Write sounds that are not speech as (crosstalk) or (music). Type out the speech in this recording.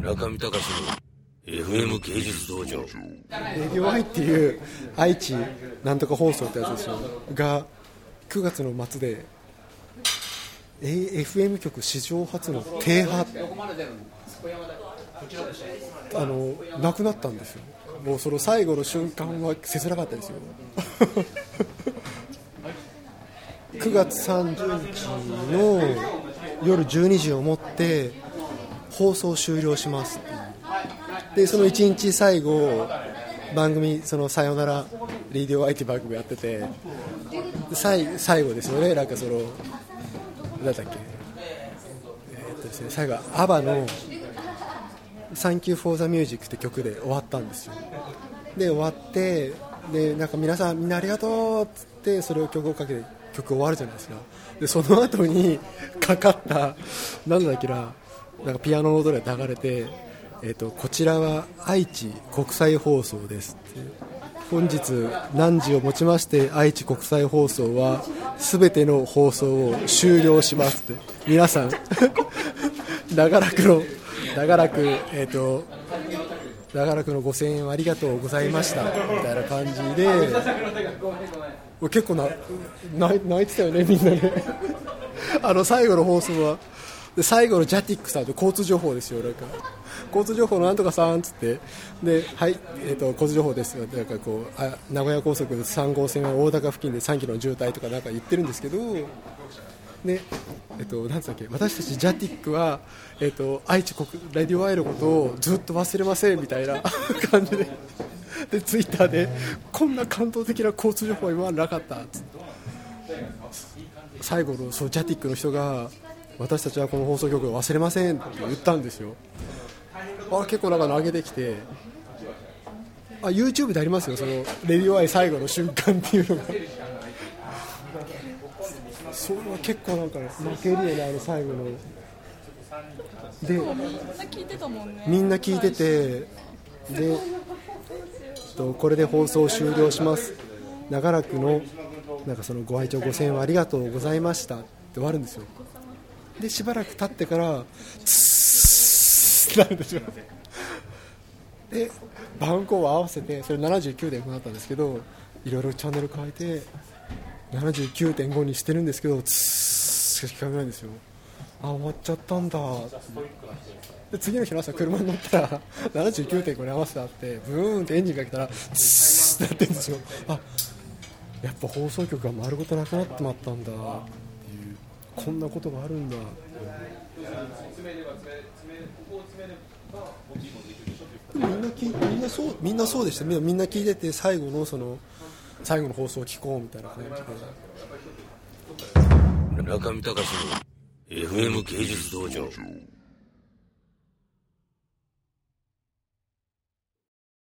中見隆の FM 芸術道場。レディオアイっていう愛知なんとか放送ってやつですよ。が9月の末で FM 局史上初の停波。あのなくなったんですよ。もうその最後の瞬間は切なかったですよ。(laughs) 9月30日の夜12時をもって放送終了します。でその1日最後番組「そのさよなら RADIO-i」って番組やってて最最後ですよね。なんかその何だっけ。えーっとですね最後はアバの「サンキュー・フォー・ザ・ミュージック」って曲で終わったんですよ。で終わってでなんか皆さんみんなありがとうっつってそれを曲をかけて曲終わるじゃないですか。でその後にかかったなんだっけな。なんかピアノの音が流れてえーと、こちらは愛知国際放送です本日何時をもちまして愛知国際放送は全ての放送を終了しますって。皆さん (laughs) 長らくの長らくえっ、ー、と長らくの5000円ありがとうございましたみたいな感じで。結構な泣いてたよねみんなね。あの最後の放送はで最後のジャティックさんと交通情報ですよなんか。交通情報のなんとかさんっつって。ではい、えーと、交通情報ですよなんかこうあ名古屋高速3号線は大高付近で3キロの渋滞とかなんか言ってるんですけど。でえっと、なんだっけ私たちジャティックは、えっと、愛知国ラディオアイのことをずっと忘れませんみたいな (laughs) 感じで。でツイッターでこんな感動的な交通情報は今までなかったっつって。最後のそうジャティックの人が私たちはこの放送局を忘れませんって言ったんですよ。あ結構なんか投げてきてあ YouTube でありますよそのレディオアイ最後の瞬間っていうのが。それは結構なんか負けるよねあの最後の。でみんな聞いてたもんね。みんな聞いててでこれで放送終了します。長らくのなんかそのご愛聴5000円ありがとうございましたって終わるんですよでしばらく経ってからツーってなるんですよで番号を合わせてそれ79.5だったんですけどいろいろチャンネル変えて79.5にしてるんですけどツーしか聞かないんですよ。あ終わっちゃったんだ。で次の日の朝車に乗ったら79.5に合わせてあってブーンってエンジンかけたらツーってなってるんですよ。あやっぱ放送局が丸ごとなくなってまったんだ。こんなことがあるんだ。みんなきみんなそうみんなそうでした。みんな聞いてて最後のその最後の放送を聞こうみたいな感じで。中見隆の FM 芸術道場